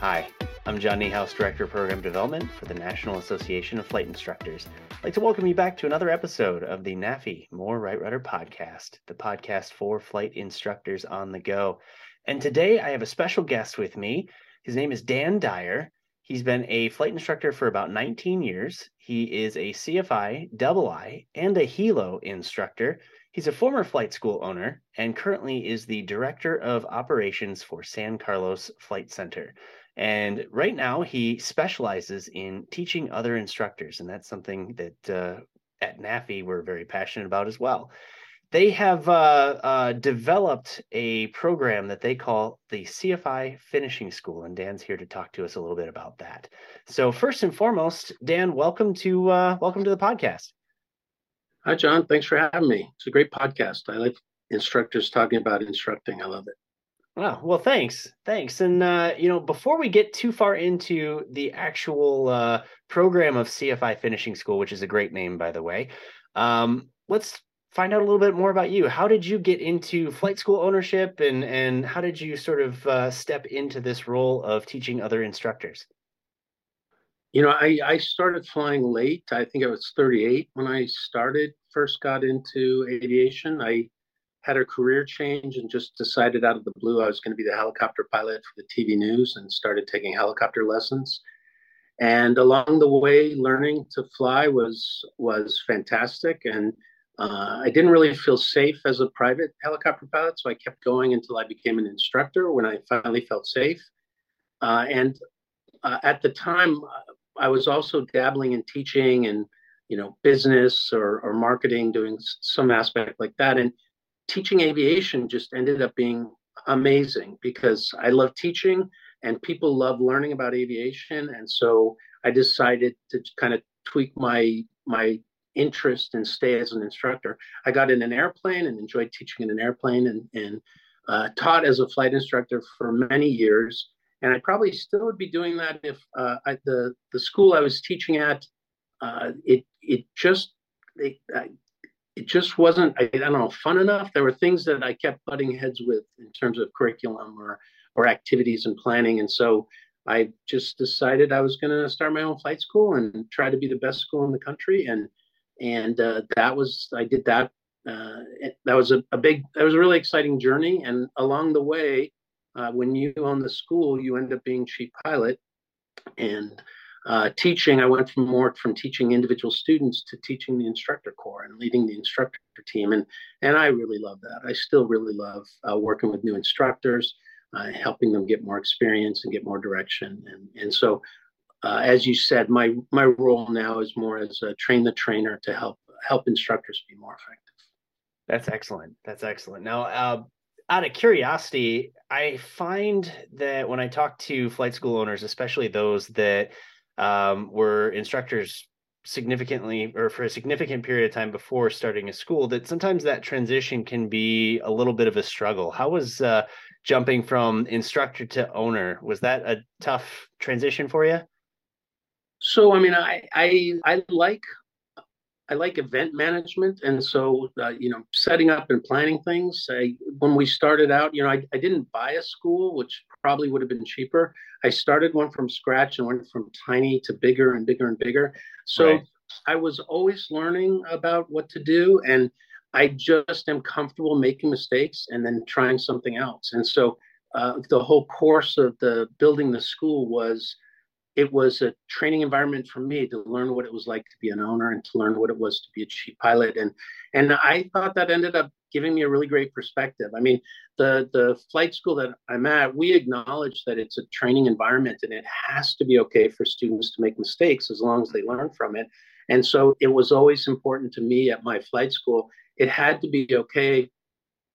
Hi, I'm John Niehaus, Director of Program Development for the National Association of Flight Instructors. I'd like to welcome you back to another episode of the NAFI More Right Rudder podcast, the podcast for flight instructors on the go. And today I have a special guest with me. His name is Dan Dyer. He's been a flight instructor for about 19 years. He is a CFI, double I, and a Helo instructor. He's a former flight school owner and currently is the director of operations for San Carlos Flight Center. And right now, he specializes in teaching other instructors, and that's something that uh, at NAFI we're very passionate about as well. They have uh, uh, developed a program that they call the CFI Finishing School, and Dan's here to talk to us a little bit about that. So, first and foremost, Dan, welcome to uh, welcome to the podcast. Hi, John. Thanks for having me. It's a great podcast. I like instructors talking about instructing. I love it. Wow. Well, thanks. Thanks. And, uh, you know, before we get too far into the actual uh, program of CFI Finishing School, which is a great name, by the way, um, let's find out a little bit more about you. How did you get into flight school ownership and, and how did you sort of uh, step into this role of teaching other instructors? You know, I, I started flying late. I think I was 38 when I started, first got into aviation. I had a career change and just decided out of the blue I was going to be the helicopter pilot for the TV news and started taking helicopter lessons. And along the way, learning to fly was was fantastic. And uh, I didn't really feel safe as a private helicopter pilot, so I kept going until I became an instructor when I finally felt safe. Uh, and uh, at the time, I was also dabbling in teaching and you know business or, or marketing, doing some aspect like that. And teaching aviation just ended up being amazing because I love teaching and people love learning about aviation. And so I decided to kind of tweak my my interest and stay as an instructor. I got in an airplane and enjoyed teaching in an airplane and, and uh, taught as a flight instructor for many years and I probably still would be doing that if uh, I, the the school I was teaching at uh, it it just it, it just wasn't I, I, don't know fun enough. There were things that I kept butting heads with in terms of curriculum or or activities and planning, and so I just decided I was going to start my own flight school and try to be the best school in the country, and and uh, that was I did that. Uh, that was a, a big that was a really exciting journey, and along the way uh, when you own the school, you end up being chief pilot. And uh, teaching, I went from more from teaching individual students to teaching the instructor corps and leading the instructor team. And, and I really love that. I still really love uh, working with new instructors, uh, helping them get more experience and get more direction. And, and so, uh, as you said, my, my role now is more as a train the trainer to help help instructors be more effective. That's excellent. That's excellent. Now, uh, out of curiosity, I find that when I talk to flight school owners, especially those that um, were instructors significantly or for a significant period of time before starting a school, that sometimes that transition can be a little bit of a struggle. How was uh, jumping from instructor to owner? Was that a tough transition for you? So, I mean, I I, I like I like event management, and so uh, you know, setting up and planning things. I, when we started out, you know, I, I didn't buy a school, which probably would have been cheaper. I started one from scratch and went from tiny to bigger and bigger and bigger. So right. I was always learning about what to do, and I just am comfortable making mistakes and then trying something else. And so uh, the whole course of the building the school was it was a training environment for me to learn what it was like to be an owner and to learn what it was to be a chief pilot. And and i thought that ended up giving me a really great perspective. I mean the the flight school that i'm at we acknowledge that it's a training environment and it has to be okay for students to make mistakes as long as they learn from it. And so it was always important to me at my flight school it had to be okay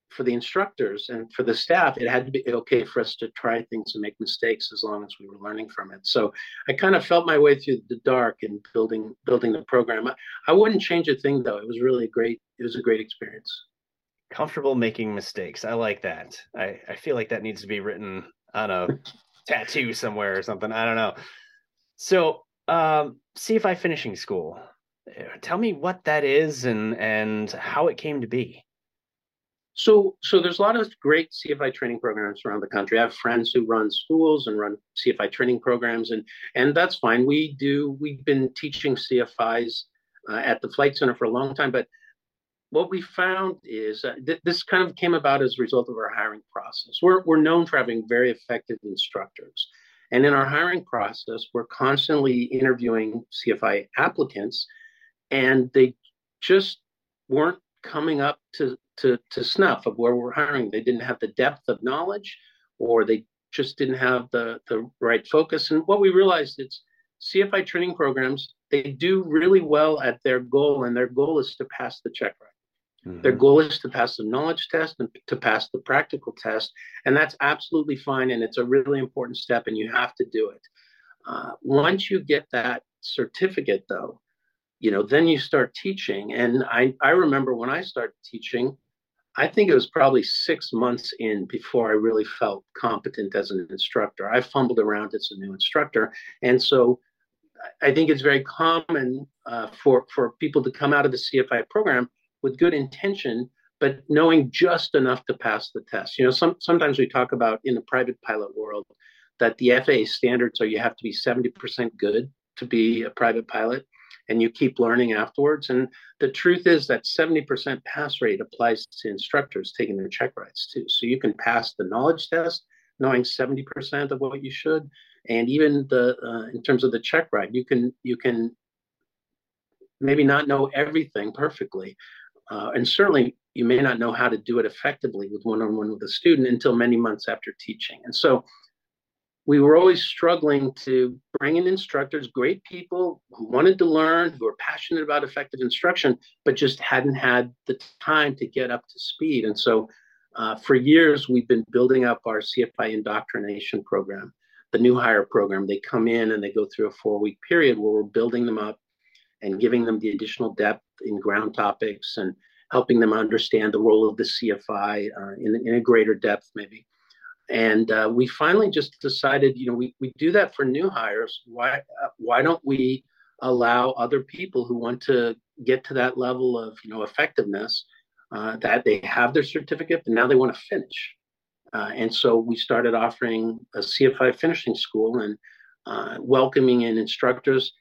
for the instructors and for the staff, it had to be okay for us to try things and make mistakes as long as we were learning from it. So I kind of felt my way through the dark in building building the program. I, I wouldn't change a thing though. It was really a great. It was a great experience. Comfortable making mistakes. I like that. I, I feel like that needs to be written on a tattoo somewhere or something. I don't know. So um, CFI finishing school. Tell me what that is and and how it came to be. So, so there's a lot of great CFI training programs around the country. I have friends who run schools and run CFI training programs, and and that's fine. We do. We've been teaching CFIs uh, at the Flight Center for a long time, but what we found is uh, th- this kind of came about as a result of our hiring process. We're we're known for having very effective instructors, and in our hiring process, we're constantly interviewing CFI applicants, and they just weren't coming up to to to snuff of where we're hiring. They didn't have the depth of knowledge, or they just didn't have the the right focus. And what we realized is CFI training programs they do really well at their goal, and their goal is to pass the check ride. Mm-hmm. Their goal is to pass the knowledge test and to pass the practical test, and that's absolutely fine. And it's a really important step, and you have to do it. Uh, once you get that certificate, though, you know, then you start teaching. And I, I remember when I started teaching, I think it was probably six months in before I really felt competent as an instructor. I fumbled around as a new instructor. And so I think it's very common uh, for, for people to come out of the CFI program with good intention, but knowing just enough to pass the test. You know, some, sometimes we talk about in the private pilot world that the FAA standards are you have to be 70% good to be a private pilot and you keep learning afterwards. And the truth is that 70% pass rate applies to instructors taking their check rides too. So you can pass the knowledge test knowing 70% of what you should. And even the uh, in terms of the check ride, you can you can maybe not know everything perfectly. Uh, and certainly you may not know how to do it effectively with one-on-one with a student until many months after teaching. And so we were always struggling to bring in instructors, great people who wanted to learn, who were passionate about effective instruction, but just hadn't had the time to get up to speed. And so uh, for years, we've been building up our CFI indoctrination program, the new hire program. They come in and they go through a four week period where we're building them up and giving them the additional depth in ground topics and helping them understand the role of the CFI uh, in, in a greater depth, maybe. And uh, we finally just decided, you know, we, we do that for new hires. Why uh, why don't we allow other people who want to get to that level of you know effectiveness uh, that they have their certificate and now they want to finish. Uh, and so we started offering a CFI finishing school and uh, welcoming in instructors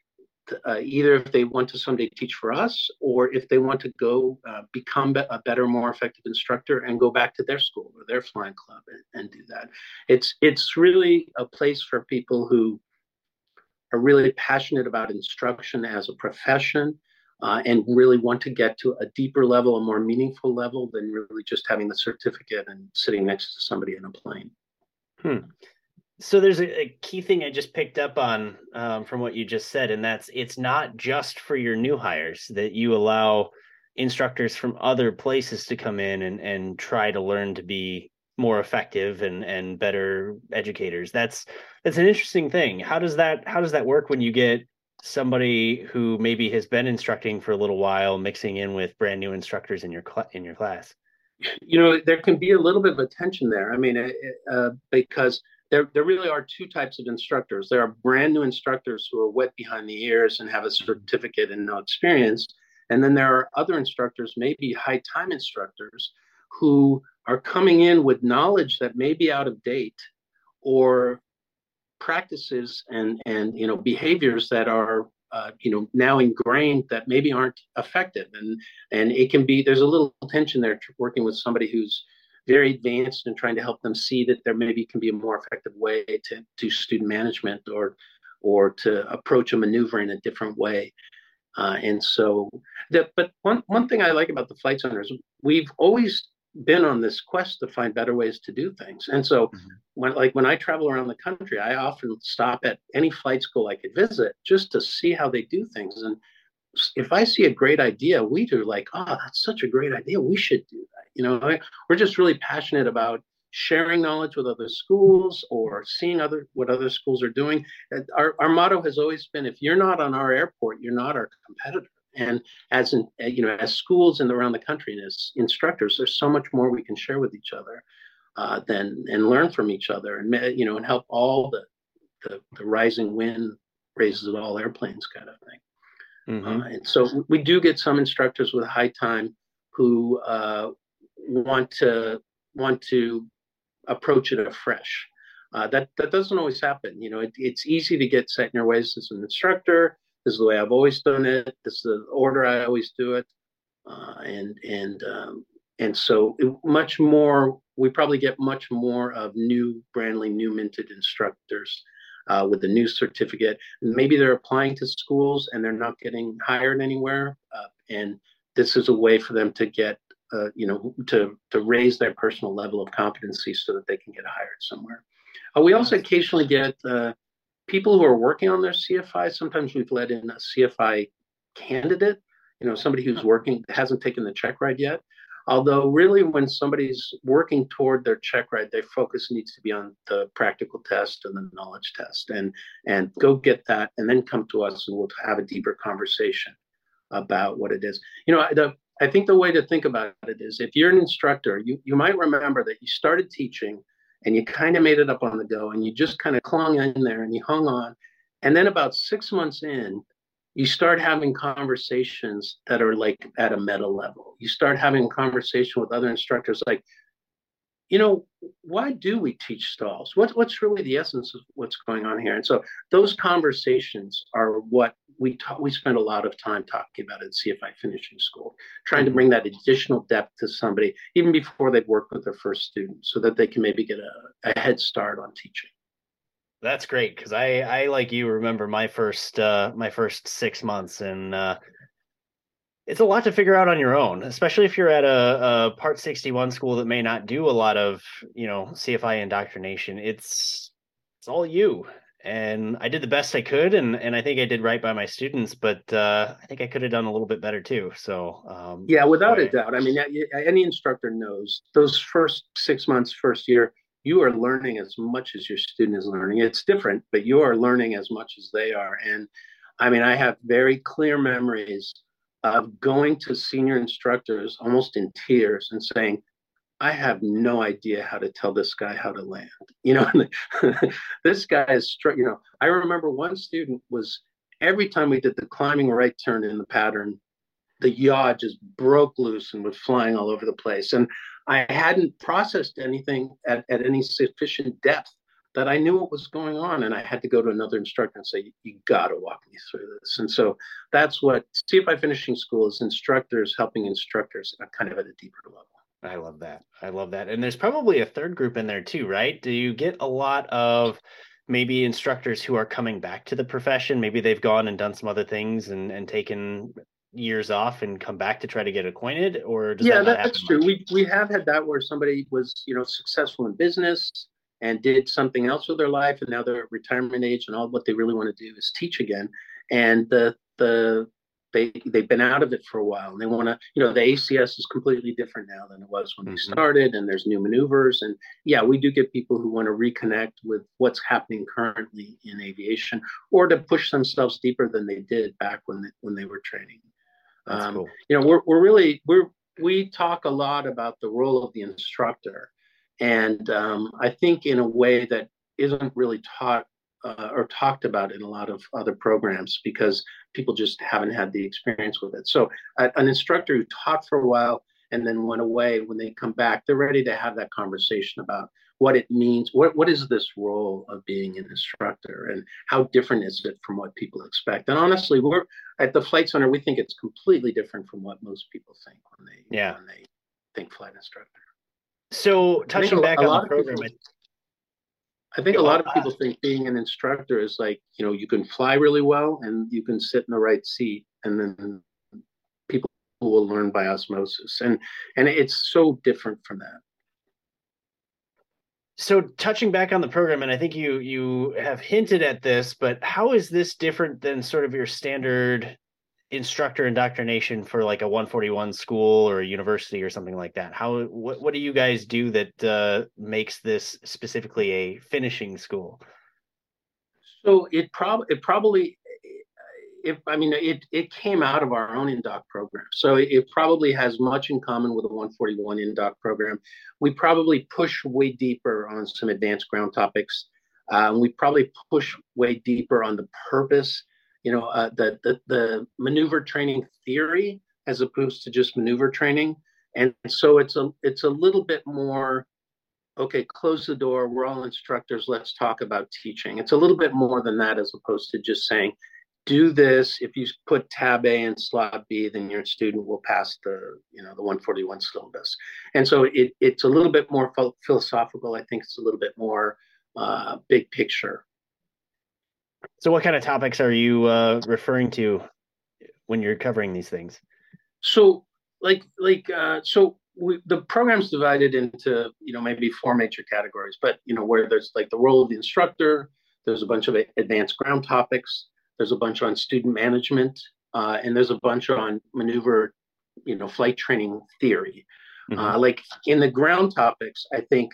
uh, either if they want to someday teach for us or if they want to go uh, become a better, more effective instructor and go back to their school or their flying club and, and do that. It's it's really a place for people who are really passionate about instruction as a profession uh, and really want to get to a deeper level, a more meaningful level than really just having the certificate and sitting next to somebody in a plane. Hmm. So there's a, a, key thing I just picked up on um, from what you just said, and that's it's not just for your new hires that you allow instructors from other places to come in and, and try to learn to be more effective and, and better educators. That's that's an interesting thing. How does that how does that work when you get somebody who maybe has been instructing for a little while mixing in with brand new instructors in your cl- in your class? You know, there can be a little bit of a tension there. I mean, uh, because there, there really are two types of instructors. There are brand new instructors who are wet behind the ears and have a certificate and no experience. And then there are other instructors, maybe high time instructors, who are coming in with knowledge that may be out of date or practices and, and you know behaviors that are uh, you know now ingrained that maybe aren't effective and and it can be there's a little tension there working with somebody who's very advanced in trying to help them see that there maybe can be a more effective way to do student management or or to approach a maneuver in a different way. Uh, and so, that, but one, one thing I like about the flight center is we've always been on this quest to find better ways to do things. And so, mm-hmm. when like when I travel around the country, I often stop at any flight school I could visit just to see how they do things. And if I see a great idea, we do like, oh, that's such a great idea. We should do that. You know, we're just really passionate about sharing knowledge with other schools or seeing other what other schools are doing. Our, our motto has always been: if you're not on our airport, you're not our competitor. And as in, you know, as schools and around the country and as instructors, there's so much more we can share with each other uh, than and learn from each other, and you know, and help all the the, the rising wind raises all airplanes kind of thing. Mm-hmm. Uh, and so we do get some instructors with high time who uh, want to want to approach it afresh. Uh, that that doesn't always happen. You know, it, it's easy to get set in your ways as an instructor. This is the way I've always done it. This is the order I always do it, uh, and and um, and so it, much more. We probably get much more of new, brandly new minted instructors uh, with a new certificate. Maybe they're applying to schools and they're not getting hired anywhere, uh, and this is a way for them to get uh, you know, to to raise their personal level of competency so that they can get hired somewhere. Uh, we also occasionally get uh, people who are working on their CFI. Sometimes we've let in a CFI candidate, you know, somebody who's working hasn't taken the check ride yet. Although, really, when somebody's working toward their check ride, their focus needs to be on the practical test and the knowledge test, and and go get that, and then come to us, and we'll have a deeper conversation about what it is. You know, the I think the way to think about it is if you're an instructor, you, you might remember that you started teaching and you kind of made it up on the go and you just kind of clung in there and you hung on. And then about six months in, you start having conversations that are like at a meta level. You start having a conversation with other instructors like, you know, why do we teach stalls? What, what's really the essence of what's going on here? And so those conversations are what we ta- we spend a lot of time talking about at CFI finishing school, trying to bring that additional depth to somebody even before they've worked with their first student, so that they can maybe get a, a head start on teaching. That's great because I I like you remember my first uh, my first six months and uh, it's a lot to figure out on your own, especially if you're at a, a Part 61 school that may not do a lot of you know CFI indoctrination. It's it's all you and I did the best I could, and and I think I did right by my students, but uh, I think I could have done a little bit better too. So um, yeah, without a doubt. I mean, any instructor knows those first six months, first year, you are learning as much as your student is learning. It's different, but you are learning as much as they are. And I mean, I have very clear memories of going to senior instructors almost in tears and saying, I have no idea how to tell this guy how to land. You know, this guy is, you know, I remember one student was every time we did the climbing right turn in the pattern, the yaw just broke loose and was flying all over the place. And I hadn't processed anything at, at any sufficient depth that I knew what was going on. And I had to go to another instructor and say, you got to walk me through this. And so that's what See, CFI Finishing School is instructors helping instructors kind of at a deeper level. I love that. I love that. And there's probably a third group in there too, right? Do you get a lot of maybe instructors who are coming back to the profession? Maybe they've gone and done some other things and, and taken years off and come back to try to get acquainted or yeah that that's true we we have had that where somebody was you know successful in business and did something else with their life and now they're at retirement age and all what they really want to do is teach again and the the they they've been out of it for a while and they want to you know the acs is completely different now than it was when mm-hmm. they started and there's new maneuvers and yeah we do get people who want to reconnect with what's happening currently in aviation or to push themselves deeper than they did back when they, when they were training um, cool. you know we're, we're really we're we talk a lot about the role of the instructor and um, i think in a way that isn't really taught uh, or talked about in a lot of other programs because people just haven't had the experience with it. So, uh, an instructor who taught for a while and then went away, when they come back, they're ready to have that conversation about what it means. What what is this role of being an instructor, and how different is it from what people expect? And honestly, we're at the Flight Center. We think it's completely different from what most people think when they yeah. when they think flight instructor. So touching back on the program. People, I think a lot of people think being an instructor is like, you know, you can fly really well and you can sit in the right seat and then people will learn by osmosis. And and it's so different from that. So touching back on the program, and I think you you have hinted at this, but how is this different than sort of your standard instructor indoctrination for like a 141 school or a university or something like that? How what, what do you guys do that uh, makes this specifically a finishing school? So it probably it probably if i mean it it came out of our own indoc program. So it, probably has much in common with a 141 indoc program. We probably push way deeper on some advanced ground topics. Uh, we probably push way deeper on the purpose you know, uh, the, the, the maneuver training theory as opposed to just maneuver training. and so it's a it's a little bit more okay close the door we're all instructors let's talk about teaching. It's a little bit more than that as opposed to just saying do this if you put tab a in slot b then your student will pass the you know the 141 syllabus. And so it, it's a little bit more philosophical i think it's a little bit more uh, big picture so what kind of topics are you uh, referring to when you're covering these things so like like uh, so we, the program's divided into you know maybe four major categories but you know where there's like the role of the instructor there's a bunch of advanced ground topics there's a bunch on student management uh, and there's a bunch on maneuver you know flight training theory mm-hmm. uh, like in the ground topics i think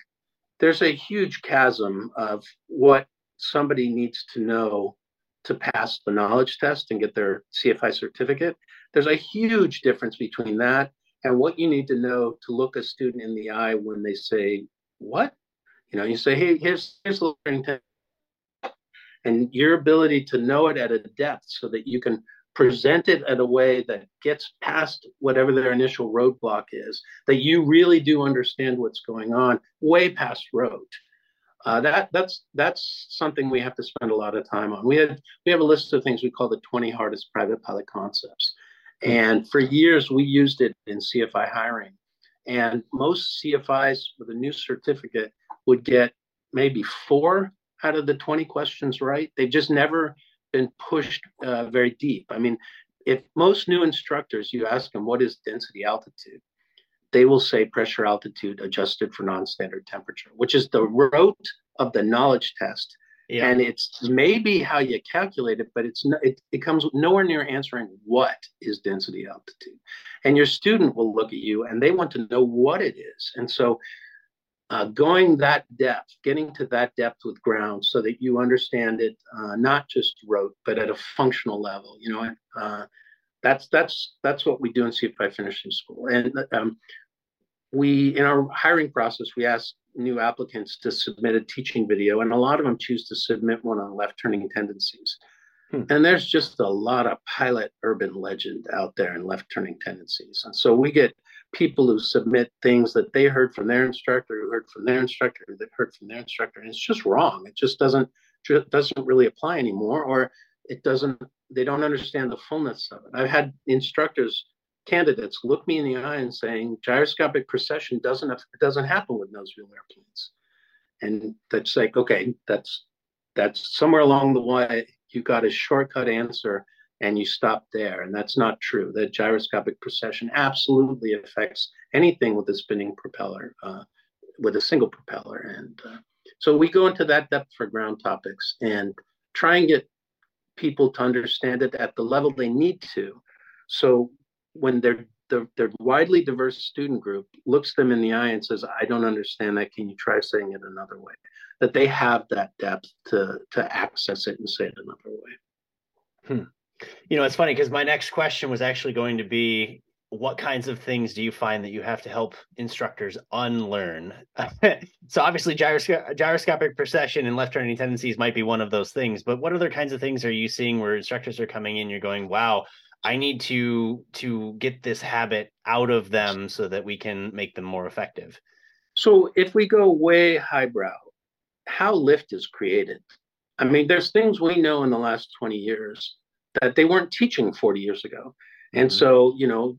there's a huge chasm of what somebody needs to know to pass the knowledge test and get their cfi certificate there's a huge difference between that and what you need to know to look a student in the eye when they say, What? You know, you say, Hey, here's here's the learning test. And your ability to know it at a depth so that you can present it in a way that gets past whatever their initial roadblock is, that you really do understand what's going on, way past rote. Uh, that that's that's something we have to spend a lot of time on. We had we have a list of things we call the 20 hardest private pilot concepts, and for years, we used it in CFI hiring. And most CFIs with a new certificate would get maybe four out of the 20 questions right. They've just never been pushed uh, very deep. I mean, if most new instructors, you ask them, what is density altitude? They will say pressure altitude adjusted for non standard temperature, which is the rote of the knowledge test yeah. And it's maybe how you calculate it, but it's it, it comes nowhere near answering what is density altitude. And your student will look at you and they want to know what it is. And so uh, going that depth, getting to that depth with ground so that you understand it, uh, not just rote, but at a functional level, you know, uh, that's, that's, that's what we do in CFI finishing school. And um, we, in our hiring process, we ask new applicants to submit a teaching video, and a lot of them choose to submit one on left turning tendencies. Hmm. And there's just a lot of pilot urban legend out there in left turning tendencies. And so we get people who submit things that they heard from their instructor, who heard from their instructor, who they heard from their instructor, and it's just wrong. It just doesn't doesn't really apply anymore, or it doesn't. They don't understand the fullness of it. I've had instructors candidates look me in the eye and saying gyroscopic precession doesn't doesn't happen with nose wheel airplanes and that's like okay that's that's somewhere along the way you got a shortcut answer and you stop there and that's not true that gyroscopic precession absolutely affects anything with a spinning propeller uh, with a single propeller and uh, so we go into that depth for ground topics and try and get people to understand it at the level they need to so when their the, their widely diverse student group looks them in the eye and says, "I don't understand that. Can you try saying it another way?" That they have that depth to to access it and say it another way. Hmm. You know, it's funny because my next question was actually going to be what kinds of things do you find that you have to help instructors unlearn? so obviously gyrosc- gyroscopic precession and left turning tendencies might be one of those things, but what other kinds of things are you seeing where instructors are coming in, you're going, wow, I need to to get this habit out of them so that we can make them more effective. So if we go way highbrow, how lift is created. I mean, there's things we know in the last 20 years that they weren't teaching 40 years ago. And mm-hmm. so, you know,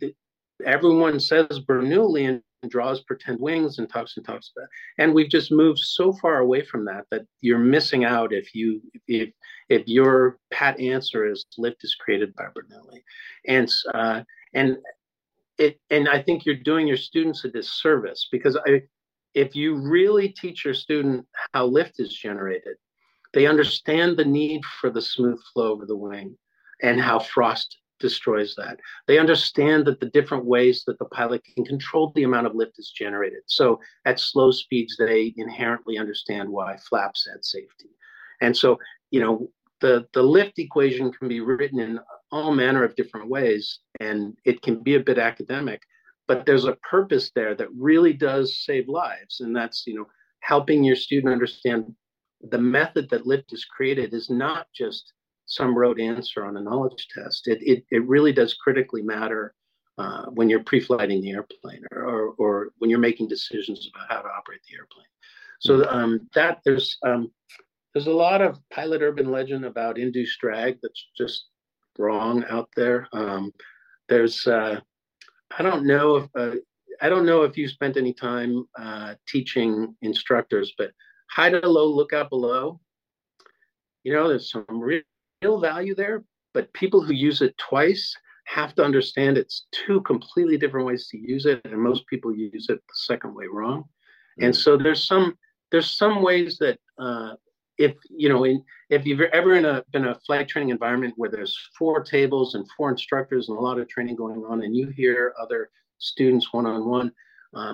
everyone says Bernoulli and draws pretend wings and talks and talks about. And we've just moved so far away from that that you're missing out if you if if your pat answer is lift is created by Bernoulli, and uh, and it and I think you're doing your students a disservice because I if you really teach your student how lift is generated, they understand the need for the smooth flow over the wing and how frost destroys that. They understand that the different ways that the pilot can control the amount of lift is generated. So at slow speeds, they inherently understand why flaps add safety. And so, you know, the, the lift equation can be written in all manner of different ways, and it can be a bit academic, but there's a purpose there that really does save lives. And that's, you know, helping your student understand the method that lift is created is not just some rote answer on a knowledge test. It, it, it really does critically matter uh, when you're pre-flighting the airplane or, or, or when you're making decisions about how to operate the airplane. So mm-hmm. um, that there's um, there's a lot of pilot urban legend about induced drag that's just wrong out there. Um, there's uh, I don't know if uh, I don't know if you spent any time uh, teaching instructors, but high to low, look out below. You know, there's some real, real value there, but people who use it twice have to understand it's two completely different ways to use it, and most people use it the second way wrong. Mm-hmm. And so there's some there's some ways that uh, if you know in, if you've ever in a been a flight training environment where there's four tables and four instructors and a lot of training going on, and you hear other students one on one.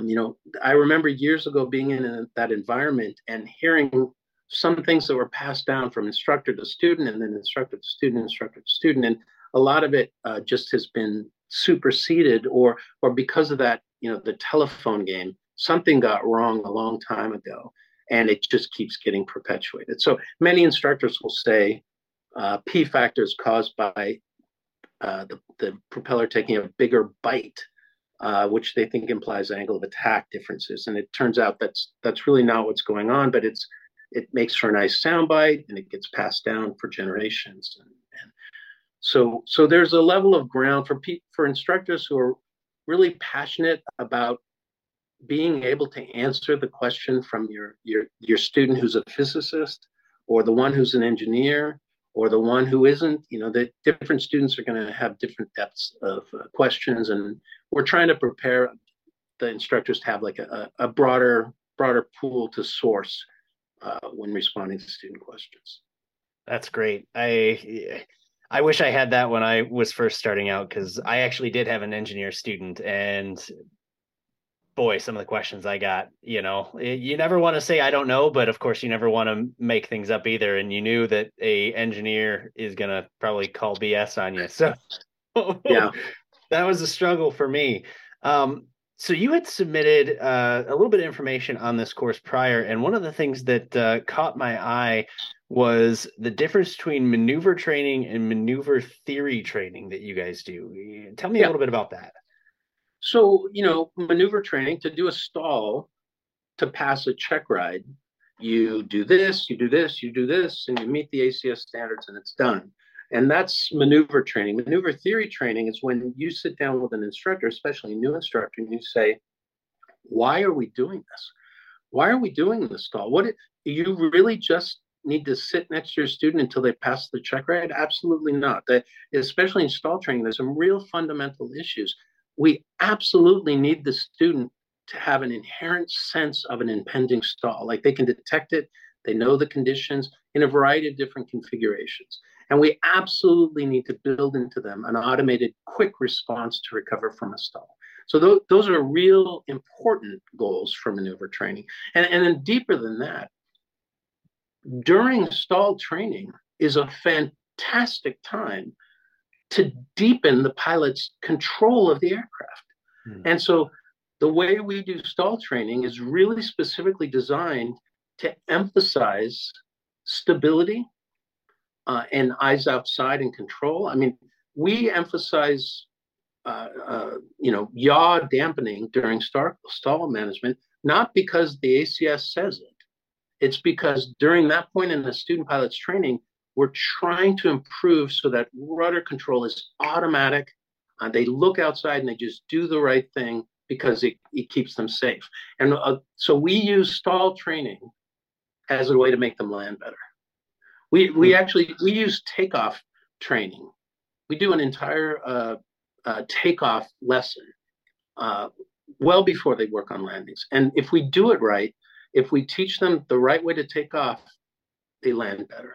You know, I remember years ago being in a, that environment and hearing some things that were passed down from instructor to student and then instructor to student, instructor to student. And a lot of it uh, just has been superseded or or because of that, you know, the telephone game, something got wrong a long time ago and it just keeps getting perpetuated. So many instructors will say uh, P factors caused by uh, the, the propeller taking a bigger bite uh, which they think implies angle of attack differences. And it turns out that's that's really not what's going on, but it's it makes for a nice soundbite and it gets passed down for generations. And, and so so there's a level of ground for pe- for instructors who are really passionate about being able to answer the question from your your your student who's a physicist or the one who's an engineer or the one who isn't you know the different students are going to have different depths of uh, questions and we're trying to prepare the instructors to have like a, a broader broader pool to source uh, when responding to student questions that's great i i wish i had that when i was first starting out because i actually did have an engineer student and boy, some of the questions I got, you know, you never want to say I don't know, but of course you never want to make things up either. And you knew that a engineer is gonna probably call BS on you. So yeah, that was a struggle for me. Um, so you had submitted uh, a little bit of information on this course prior, and one of the things that uh, caught my eye was the difference between maneuver training and maneuver theory training that you guys do. Tell me yeah. a little bit about that. So, you know, maneuver training to do a stall to pass a check ride, you do this, you do this, you do this, and you meet the ACS standards and it's done. And that's maneuver training. Maneuver theory training is when you sit down with an instructor, especially a new instructor, and you say, Why are we doing this? Why are we doing this stall? What you really just need to sit next to your student until they pass the check ride? Absolutely not. That especially in stall training, there's some real fundamental issues we absolutely need the student to have an inherent sense of an impending stall. Like they can detect it, they know the conditions in a variety of different configurations. And we absolutely need to build into them an automated quick response to recover from a stall. So th- those are real important goals for maneuver training. And, and then deeper than that, during stall training is a fantastic time to deepen the pilot's control of the aircraft. Mm. And so the way we do stall training is really specifically designed to emphasize stability uh, and eyes outside and control. I mean, we emphasize, uh, uh, you know, yaw dampening during stall, stall management, not because the ACS says it. It's because during that point in the student pilot's training, we're trying to improve so that rudder control is automatic. Uh, they look outside and they just do the right thing because it, it keeps them safe. And uh, so we use stall training as a way to make them land better. We, we hmm. actually we use takeoff training. We do an entire uh, uh, takeoff lesson uh, well before they work on landings. And if we do it right, if we teach them the right way to take off, they land better.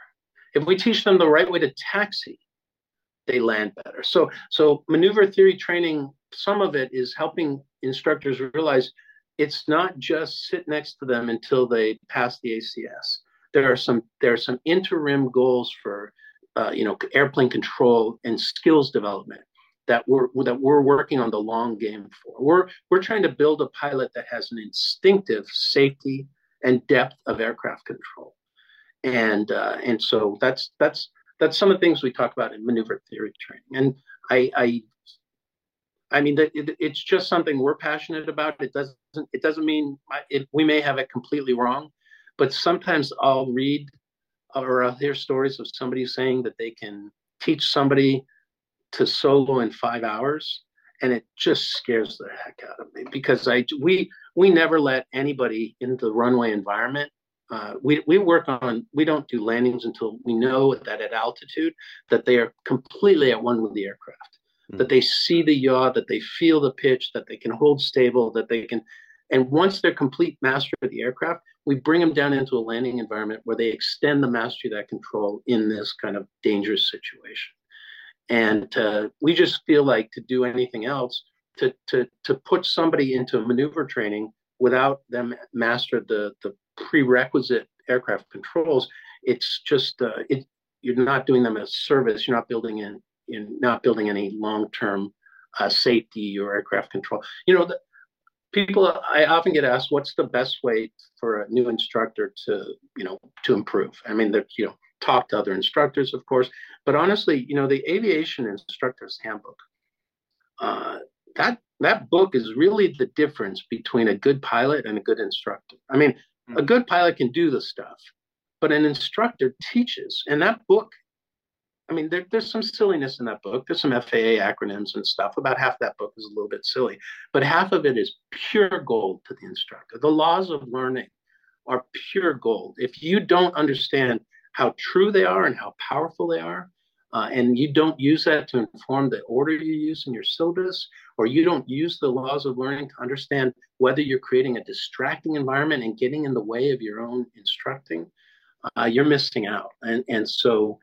If we teach them the right way to taxi, they land better. So, so maneuver theory training, some of it is helping instructors realize it's not just sit next to them until they pass the ACS. There are some there are some interim goals for uh, you know airplane control and skills development that we're that we're working on the long game for. We're we're trying to build a pilot that has an instinctive safety and depth of aircraft control and uh, and so that's that's that's some of the things we talk about in maneuver theory training. And I, I I mean, it, it's just something we're passionate about. It doesn't it doesn't mean it, we may have it completely wrong, but sometimes I'll read or I'll hear stories of somebody saying that they can teach somebody to solo in five hours, and it just scares the heck out of me because I we we never let anybody in the runway environment. Uh, we we work on we don't do landings until we know that at altitude that they are completely at one with the aircraft mm-hmm. that they see the yaw, that they feel the pitch, that they can hold stable, that they can. And once they're complete master of the aircraft, we bring them down into a landing environment where they extend the mastery of that control in this kind of dangerous situation. And uh, we just feel like to do anything else, to, to, to put somebody into maneuver training without them master the, the prerequisite aircraft controls, it's just, uh, it, you're not doing them a service. You're not building in in not building any long-term uh, safety or aircraft control. You know, the, people I often get asked, what's the best way for a new instructor to, you know, to improve? I mean, they're, you know, talk to other instructors, of course, but honestly, you know, the aviation instructor's handbook, uh, that that book is really the difference between a good pilot and a good instructor. I mean, mm-hmm. a hmm. good pilot can do the stuff, but an instructor teaches, and that book I mean, there, there's some silliness in that book. There's some FAA acronyms and stuff. About half that book is a little bit silly, but half of it is pure gold to the instructor. The laws of learning are pure gold. If you don't understand how true they are and how powerful they are, uh, and you don't use that to inform the order you use in your syllabus, or you don't use the laws of learning to understand whether you're creating a distracting environment and getting in the way of your own instructing, uh, you're missing out. And, and so,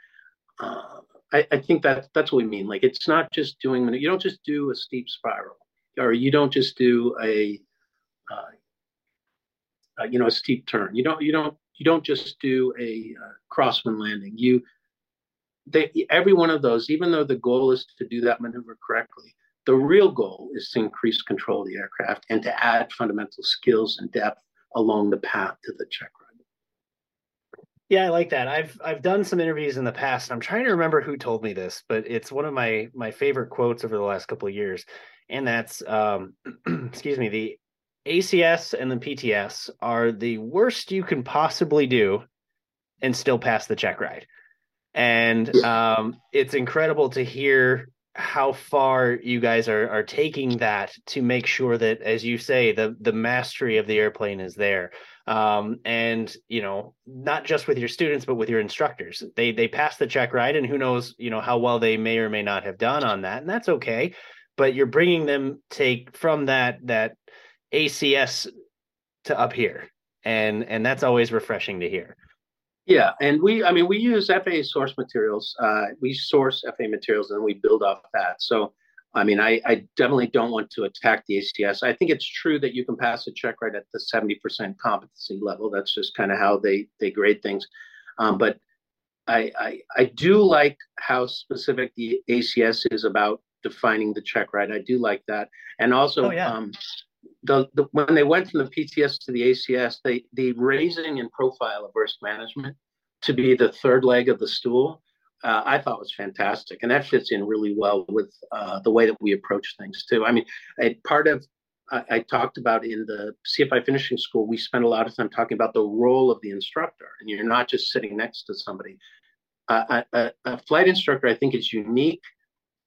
uh, I, I, think that that's what we mean. Like it's not just doing you don't just do a steep spiral, or you don't just do a, uh, uh, you know, a steep turn. You don't you don't you don't just do a uh, crosswind landing. You they every one of those, even though the goal is to do that maneuver correctly, the real goal is to increase control of the aircraft and to add fundamental skills and depth along the path to the check yeah, I like that. I've I've done some interviews in the past. I'm trying to remember who told me this, but it's one of my my favorite quotes over the last couple of years, and that's um, excuse me, the ACS and the PTS are the worst you can possibly do, and still pass the check ride. And um, it's incredible to hear how far you guys are are taking that to make sure that, as you say, the the mastery of the airplane is there um, and you know not just with your students but with your instructors. They they pass the check right? And who knows you know how well they may or may not have done on that and that's okay. But you're bringing them take from that that acs to up here. And and that's always refreshing to hear. Yeah and we i mean we use faa source materials uh, we source faa materials and we build off that. So I mean, I, I, definitely don't want to attack the ACS. I think it's true that you can pass a check right at the 70% competency level. That's just kind of how they, they grade things. Um, but I, I, I do like how specific the ACS is about defining the check right. I do like that. And also, oh, yeah. um, the, the, when they went from the PTS to the ACS, they, the raising and profile of risk management to be the third leg of the stool uh, I thought was fantastic, and that fits in really well with uh, the way that we approach things too. I mean, a part of I, I, talked about in the CFI finishing school, we spent a lot of time talking about the role of the instructor, and you're not just sitting next to somebody. Uh, a, a, flight instructor, I think, is unique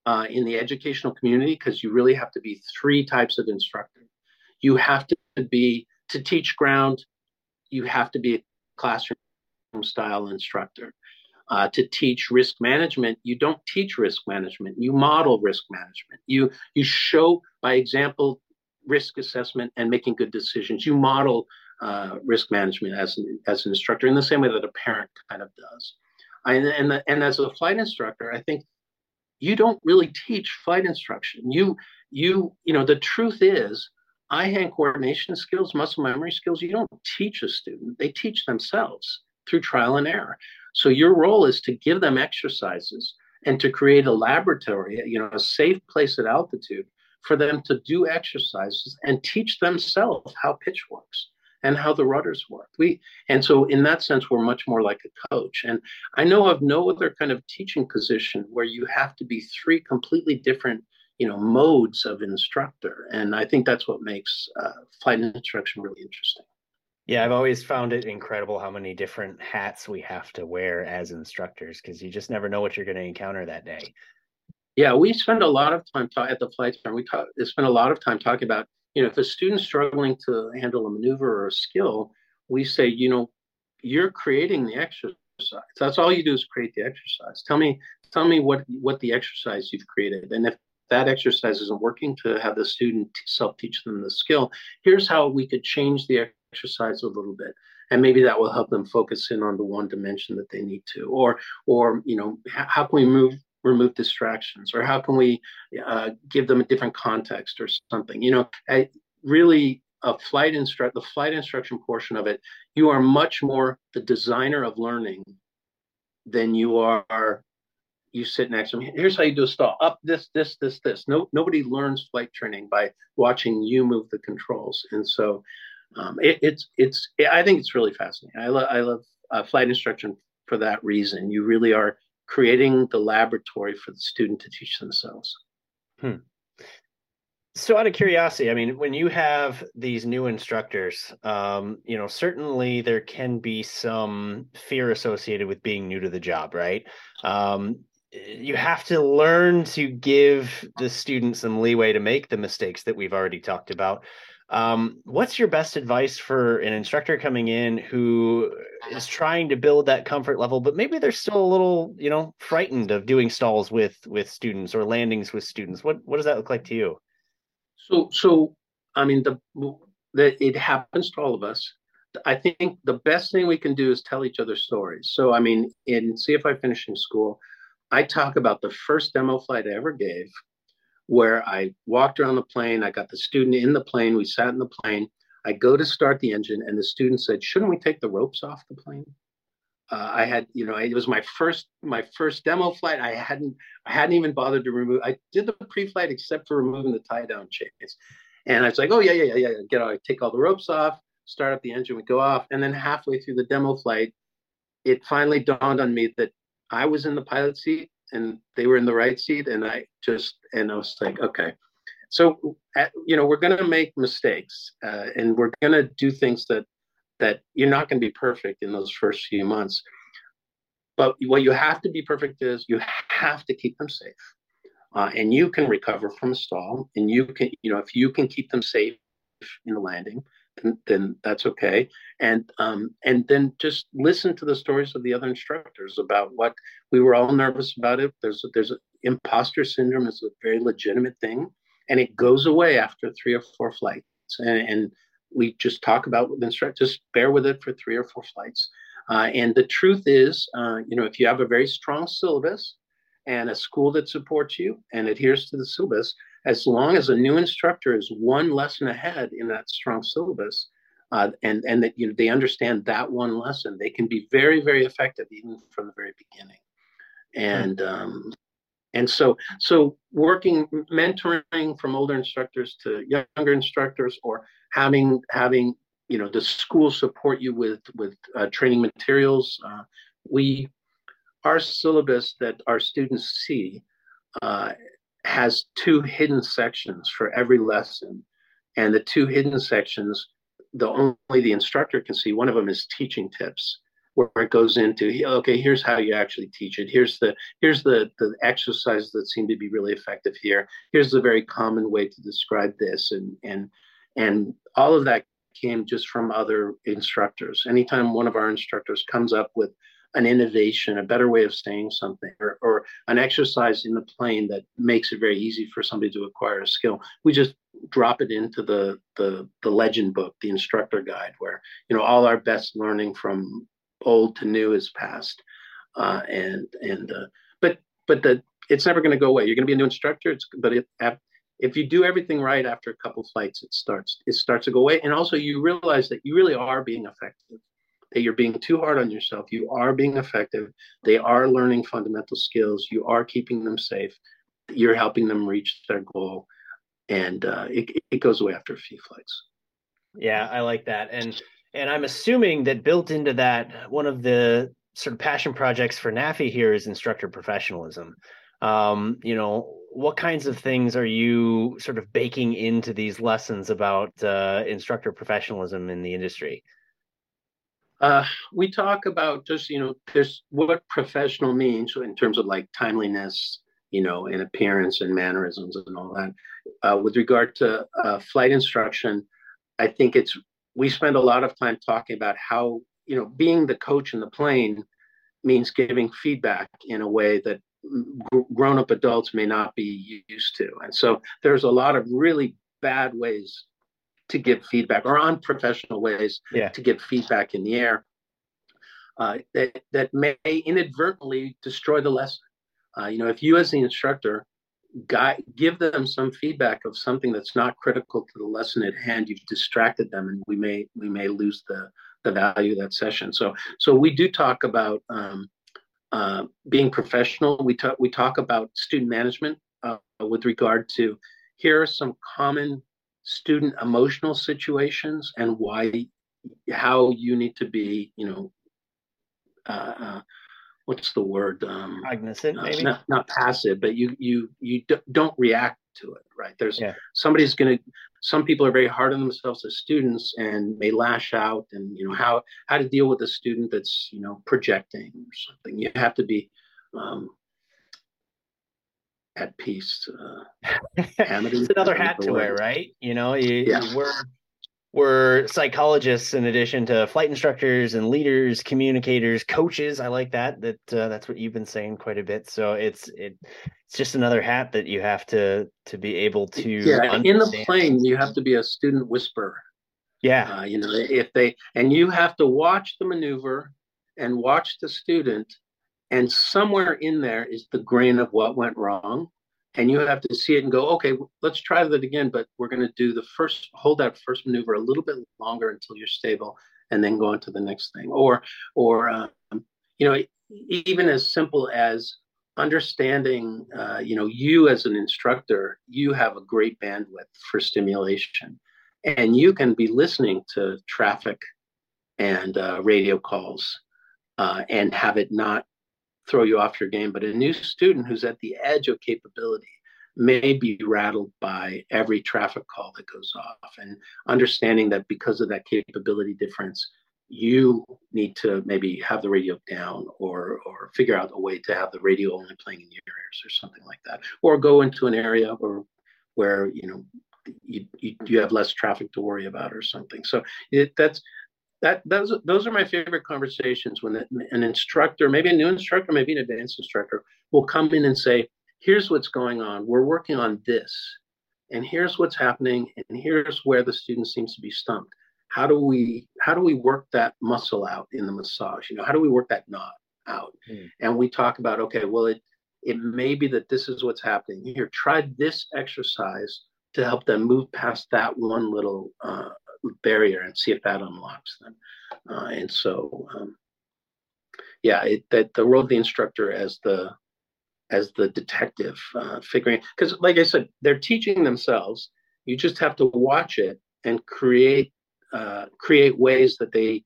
uh, in the educational community because you really have to be three types of instructor. You have to be to teach ground. You have to be a classroom style instructor uh, to teach risk management, you don't teach risk management. You model risk management. You you show by example risk assessment and making good decisions. You model uh, risk management as an, as an instructor in the same way that a parent kind of does. And and, the, and as a flight instructor, I think you don't really teach flight instruction. You you you know the truth is eye hand coordination skills, muscle memory skills. You don't teach a student; they teach themselves through trial and error. So your role is to give them exercises and to create a laboratory, you know, a safe place at altitude for them to do exercises and teach themselves how pitch works and how the rudders work. We and so in that sense we're much more like a coach. And I know of no other kind of teaching position where you have to be three completely different you know modes of instructor and i think that's what makes uh, flight instruction really interesting yeah i've always found it incredible how many different hats we have to wear as instructors because you just never know what you're going to encounter that day. Yeah we spend a lot of time ta- at the flight center we talk, spend a lot of time talking about you know if a student's struggling to handle a maneuver or a skill we say you know you're creating the exercise. That's all you do is create the exercise. Tell me tell me what what the exercise you've created and if that exercise isn't working to have the student self teach them the skill here's how we could change the exercise a little bit and maybe that will help them focus in on the one dimension that they need to or or you know how can we move remove distractions or how can we uh, give them a different context or something you know I, really a flight instruct the flight instruction portion of it you are much more the designer of learning than you are you sit next to me. Here's how you do a stall. Up this, this, this, this. No, nobody learns flight training by watching you move the controls. And so, um, it, it's it's. I think it's really fascinating. I love I love uh, flight instruction for that reason. You really are creating the laboratory for the student to teach themselves. Hmm. So, out of curiosity, I mean, when you have these new instructors, um, you know, certainly there can be some fear associated with being new to the job, right? Um, you have to learn to give the students some leeway to make the mistakes that we've already talked about. Um, what's your best advice for an instructor coming in who is trying to build that comfort level, but maybe they're still a little, you know, frightened of doing stalls with with students or landings with students? What what does that look like to you? So so I mean the that it happens to all of us. I think the best thing we can do is tell each other stories. So I mean, in CFI finishing school, I talk about the first demo flight I ever gave, where I walked around the plane. I got the student in the plane. We sat in the plane. I go to start the engine, and the student said, "Shouldn't we take the ropes off the plane?" Uh, I had, you know, it was my first my first demo flight. I hadn't I hadn't even bothered to remove. I did the pre-flight except for removing the tie down chains, and I was like, "Oh yeah, yeah, yeah, yeah." Get I take all the ropes off, start up the engine, we go off, and then halfway through the demo flight, it finally dawned on me that I was in the pilot seat and they were in the right seat, and I just and I was like, okay. So at, you know, we're going to make mistakes, uh, and we're going to do things that that you're not going to be perfect in those first few months. But what you have to be perfect is you have to keep them safe. Uh, and you can recover from a stall and you can you know if you can keep them safe in the landing then, that's okay. And um, and then just listen to the stories of the other instructors about what we were all nervous about it. There's a, there's a, imposter syndrome is a very legitimate thing, and it goes away after three or four flights. And, and we just talk about with instructors. Just bear with it for three or four flights. Uh, and the truth is, uh, you know, if you have a very strong syllabus and a school that supports you and adheres to the syllabus, as long as a new instructor is one lesson ahead in that strong syllabus, uh, and and that you know they understand that one lesson, they can be very very effective even from the very beginning. And um, and so so working mentoring from older instructors to younger instructors, or having having you know the school support you with with uh, training materials. Uh, we our syllabus that our students see uh, has two hidden sections for every lesson. And the two hidden sections, the only the instructor can see. One of them is teaching tips, where it goes into okay, here's how you actually teach it. Here's the here's the the exercises that seem to be really effective here. Here's the very common way to describe this, and and and all of that came just from other instructors. Anytime one of our instructors comes up with an innovation, a better way of saying something, or, or an exercise in the plane that makes it very easy for somebody to acquire a skill. We just drop it into the, the the legend book, the instructor guide, where you know all our best learning from old to new is passed. Uh, and and uh, but but the it's never going to go away. You're going to be a new instructor. It's, but if if you do everything right after a couple flights, it starts it starts to go away. And also you realize that you really are being effective that you're being too hard on yourself. You are being effective. They are learning fundamental skills. You are keeping them safe. You're helping them reach their goal. And uh, it, it goes away after a few flights. Yeah, I like that. And and I'm assuming that built into that, one of the sort of passion projects for NAFI here is instructor professionalism. Um, you know, what kinds of things are you sort of baking into these lessons about uh, instructor professionalism in the industry? Uh, we talk about just you know there's what professional means in terms of like timeliness, you know, and appearance and mannerisms and all that. Uh, with regard to uh, flight instruction, I think it's we spend a lot of time talking about how you know being the coach in the plane means giving feedback in a way that grown up adults may not be used to. And so there's a lot of really bad ways to give feedback or unprofessional ways yeah. to give feedback in the air uh, that, that may inadvertently destroy the lesson. Uh, you know, if you as the instructor guide, give them some feedback of something that's not critical to the lesson at hand, you've distracted them, and we may we may lose the the value of that session. So so we do talk about um, uh, being professional. We talk we talk about student management uh, with regard to here are some common student emotional situations and why how you need to be you know uh, uh what's the word um cognizant uh, maybe? not, not passive but you you you don't react to it right? There's yeah. somebody's going to some people are very hard on themselves as students and may lash out and you know how how to deal with a student that's you know projecting or something. You have to be um, at peace uh, it's another hat to wear right? You know you, yeah. you wear we're psychologists in addition to flight instructors and leaders communicators coaches. I like that that uh, that's what you've been saying quite a bit. So it's it it's just another hat that you have to to be able to yeah understand. in the plane you have to be a student whisperer. Yeah. Uh, you know if they and you have to watch the maneuver and watch the student and somewhere in there is the grain of what went wrong and you have to see it and go, okay, let's try that again. But we're going to do the first, hold that first maneuver a little bit longer until you're stable, and then go on to the next thing. Or, or um, you know, even as simple as understanding, uh, you know, you as an instructor, you have a great bandwidth for stimulation, and you can be listening to traffic and uh, radio calls, uh, and have it not throw you off your game, but a new student who's at the edge of capability may be rattled by every traffic call that goes off. And understanding that because of that capability difference you need to maybe have the radio down or or figure out a way to have the radio only playing in your ears or something like that or go into an area or where you know you, you, you have less traffic to worry about or something. So it, that's that those those are my favorite conversations when an instructor, maybe a new instructor, maybe an advanced instructor, will come in and say, "Here's what's going on. We're working on this, and here's what's happening, and here's where the student seems to be stumped. How do we how do we work that muscle out in the massage? You know, how do we work that knot out? Mm. And we talk about, okay, well, it it may be that this is what's happening here. Try this exercise to help them move past that one little uh, barrier and see if that unlocks them. Uh, and so, um, yeah, it, that the role of the instructor as the as the detective, uh, figuring because, like I said, they're teaching themselves. You just have to watch it and create uh, create ways that they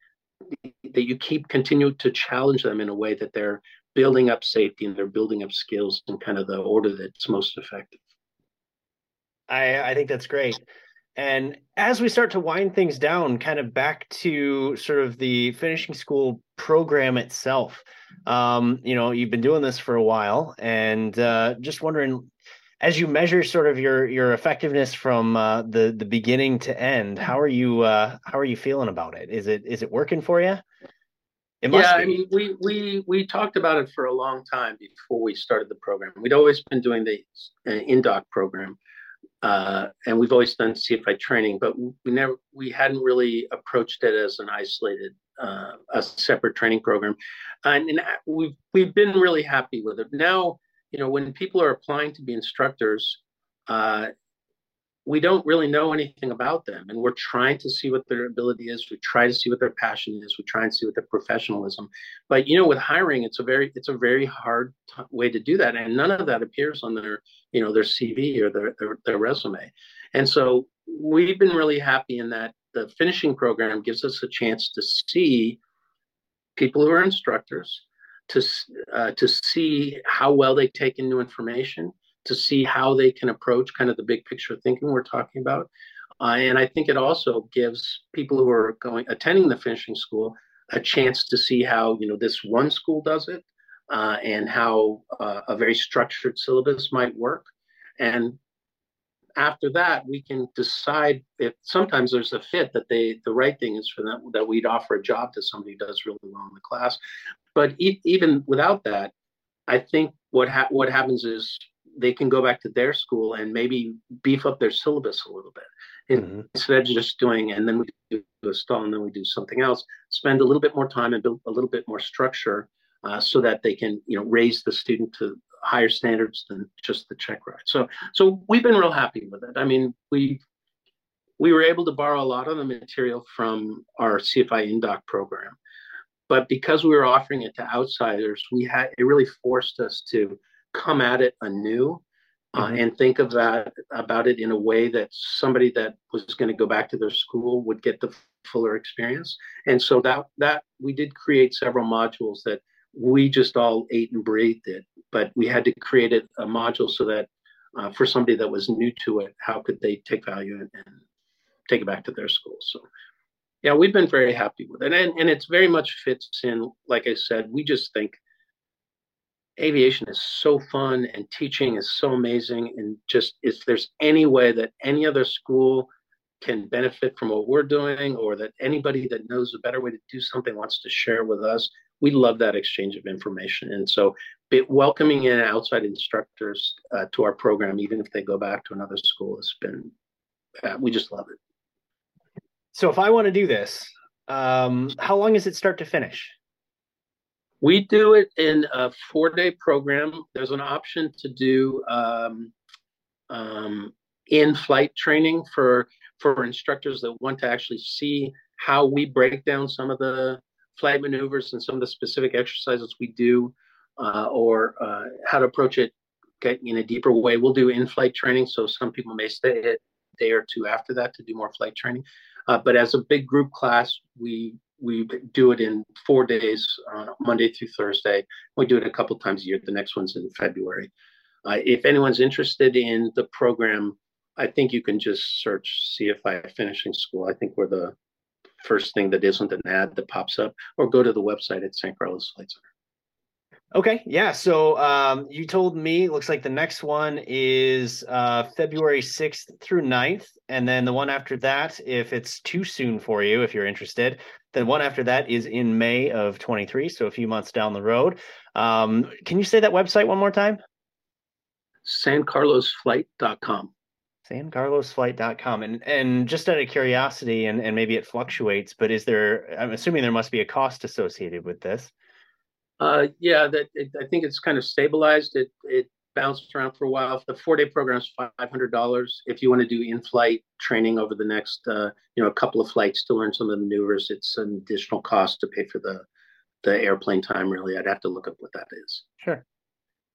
that you keep continue to challenge them in a way that they're building up safety and they're building up skills in kind of the order that's most effective. I I think that's great. And as we start to wind things down, kind of back to sort of the finishing school program itself, um, you know, you've been doing this for a while, and uh, just wondering, as you measure sort of your your effectiveness from uh, the the beginning to end, how are you uh, how are you feeling about it? Is it is it working for you? It yeah, be. I mean, we we we talked about it for a long time before we started the program. We'd always been doing the uh, in-doc program uh, and we've always done CFI training, but we never we hadn't really approached it as an isolated, uh, a separate training program, and, and, we've we've been really happy with it. Now, you know, when people are applying to be instructors, uh, we don't really know anything about them and we're trying to see what their ability is we try to see what their passion is we try and see what their professionalism. But you know with hiring it's a very it's a very hard t- way to do that and none of that appears on their you know their cv or their, their, their resume. And so we've been really happy in that the finishing program gives us a chance to see people who are instructors to uh, to see how well they take in new information, to see how they can approach kind of the big picture thinking we're talking about. Uh, and I think it also gives people who are going attending the finishing school a chance to see how you know this one school does it, uh, and how uh, a very structured syllabus might work. And after that, we can decide if sometimes there's a fit that they the right thing is for them that we'd offer a job to somebody who does really well in the class. But e- even without that, I think what ha- what happens is they can go back to their school and maybe beef up their syllabus a little bit mm-hmm. instead of just doing and then we do a stall and then we do something else. Spend a little bit more time and build a little bit more structure uh, so that they can you know raise the student to higher standards than just the check ride. So so we've been real happy with it. I mean we we were able to borrow a lot of the material from our CFI INDOC program, but because we were offering it to outsiders, we had it really forced us to come at it anew. Uh, mm-hmm. and think of that about it in a way that somebody that was going to go back to their school would get the fuller experience. And so that that we did create several modules that we just all ate and breathed it. But we had to create a, a module so that uh, for somebody that was new to it, how could they take value and, and take it back to their school? So, yeah, we've been very happy with it, and and it's very much fits in. Like I said, we just think aviation is so fun and teaching is so amazing, and just if there's any way that any other school can benefit from what we're doing or that anybody that knows a better way to do something wants to share with us we love that exchange of information. And so, welcoming in outside instructors uh, to our program, even if they go back to another school, has been, uh, we just love it. So, if I want to do this, um, how long is it start to finish? We do it in a four day program. There's an option to do um, um, in flight training for for instructors that want to actually see how we break down some of the flight maneuvers and some of the specific exercises we do, uh, or uh, how to approach it in a deeper way. We'll do in-flight training, so some people may stay a day or two after that to do more flight training. Uh, but as a big group class, we we do it in four days, uh, Monday through Thursday. We do it a couple times a year. The next one's in February. Uh, if anyone's interested in the program, I think you can just search CFI Finishing School. I think we're the first thing that isn't an ad that pops up, or go to the website at San Carlos Flight Center. Okay, yeah. So um, you told me looks like the next one is uh, February 6th through 9th. And then the one after that, if it's too soon for you, if you're interested, then one after that is in May of 23. So a few months down the road. Um, can you say that website one more time? SanCarlosFlight.com sancarlosflight.com and and just out of curiosity and and maybe it fluctuates but is there i'm assuming there must be a cost associated with this uh yeah that it, i think it's kind of stabilized it it bounced around for a while. The four day program is $500 if you want to do in-flight training over the next uh, you know a couple of flights to learn some of the maneuvers it's an additional cost to pay for the the airplane time really. I'd have to look up what that is. Sure.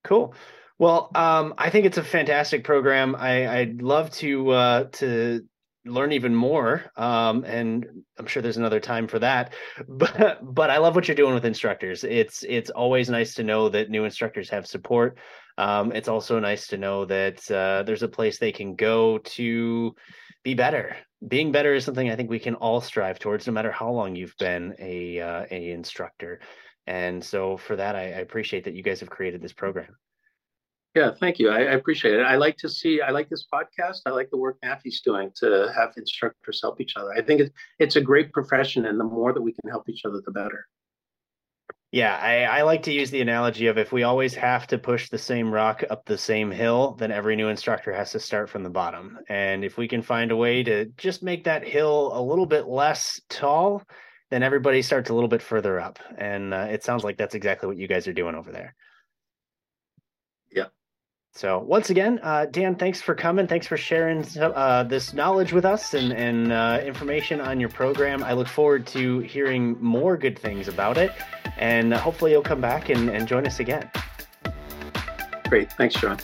Cool. Well, um, I think it's a fantastic program. I, would love to uh, to learn even more, um, and I'm sure there's another time for that. But but I love what you're doing with instructors. It's it's always nice to know that new instructors have support. Um, it's also nice to know that uh, there's a place they can go to be better. Being better is something I think we can all strive towards, no matter how long you've been a uh, a instructor. And so for that, I, I appreciate that you guys have created this program. Yeah, thank you. I, I, appreciate it. I like to see. I like this podcast. I like the work NAFI's doing to have instructors help each other. I think it's it's a great profession, and the more that we can help each other, the better. Yeah, I, I like to use the analogy of if we always have to push the same rock up the same hill, then every new instructor has to start from the bottom. And if we can find a way to just make that hill a little bit less tall, then everybody starts a little bit further up. And uh, it sounds like that's exactly what you guys are doing over there. So once again, uh, Dan, thanks for coming. Thanks for sharing uh, this knowledge with us and, and uh, information on your program. I look forward to hearing more good things about it, and hopefully you'll come back and, and join us again. Great. Thanks, John.